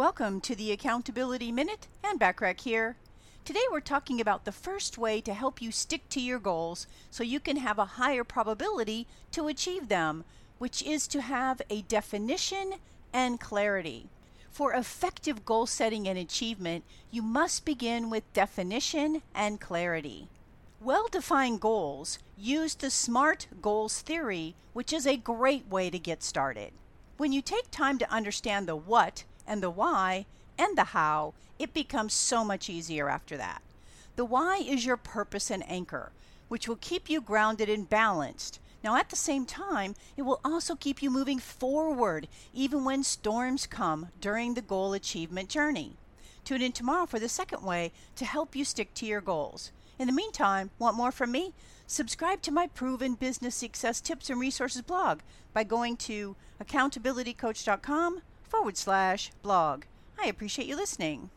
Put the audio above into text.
Welcome to the Accountability Minute Ann Bachrach here. Today we're talking about the first way to help you stick to your goals so you can have a higher probability to achieve them, which is to have a definition and clarity. For effective goal setting and achievement, you must begin with definition and clarity. Well defined goals use the SMART goals theory, which is a great way to get started. When you take time to understand the what and the why and the how, it becomes so much easier after that. The why is your purpose and anchor, which will keep you grounded and balanced. Now, at the same time, it will also keep you moving forward even when storms come during the goal achievement journey. Tune in tomorrow for the second way to help you stick to your goals. In the meantime, want more from me? Subscribe to my Proven Business Success Tips and Resources blog by going to accountabilitycoach.com forward slash blog. I appreciate you listening.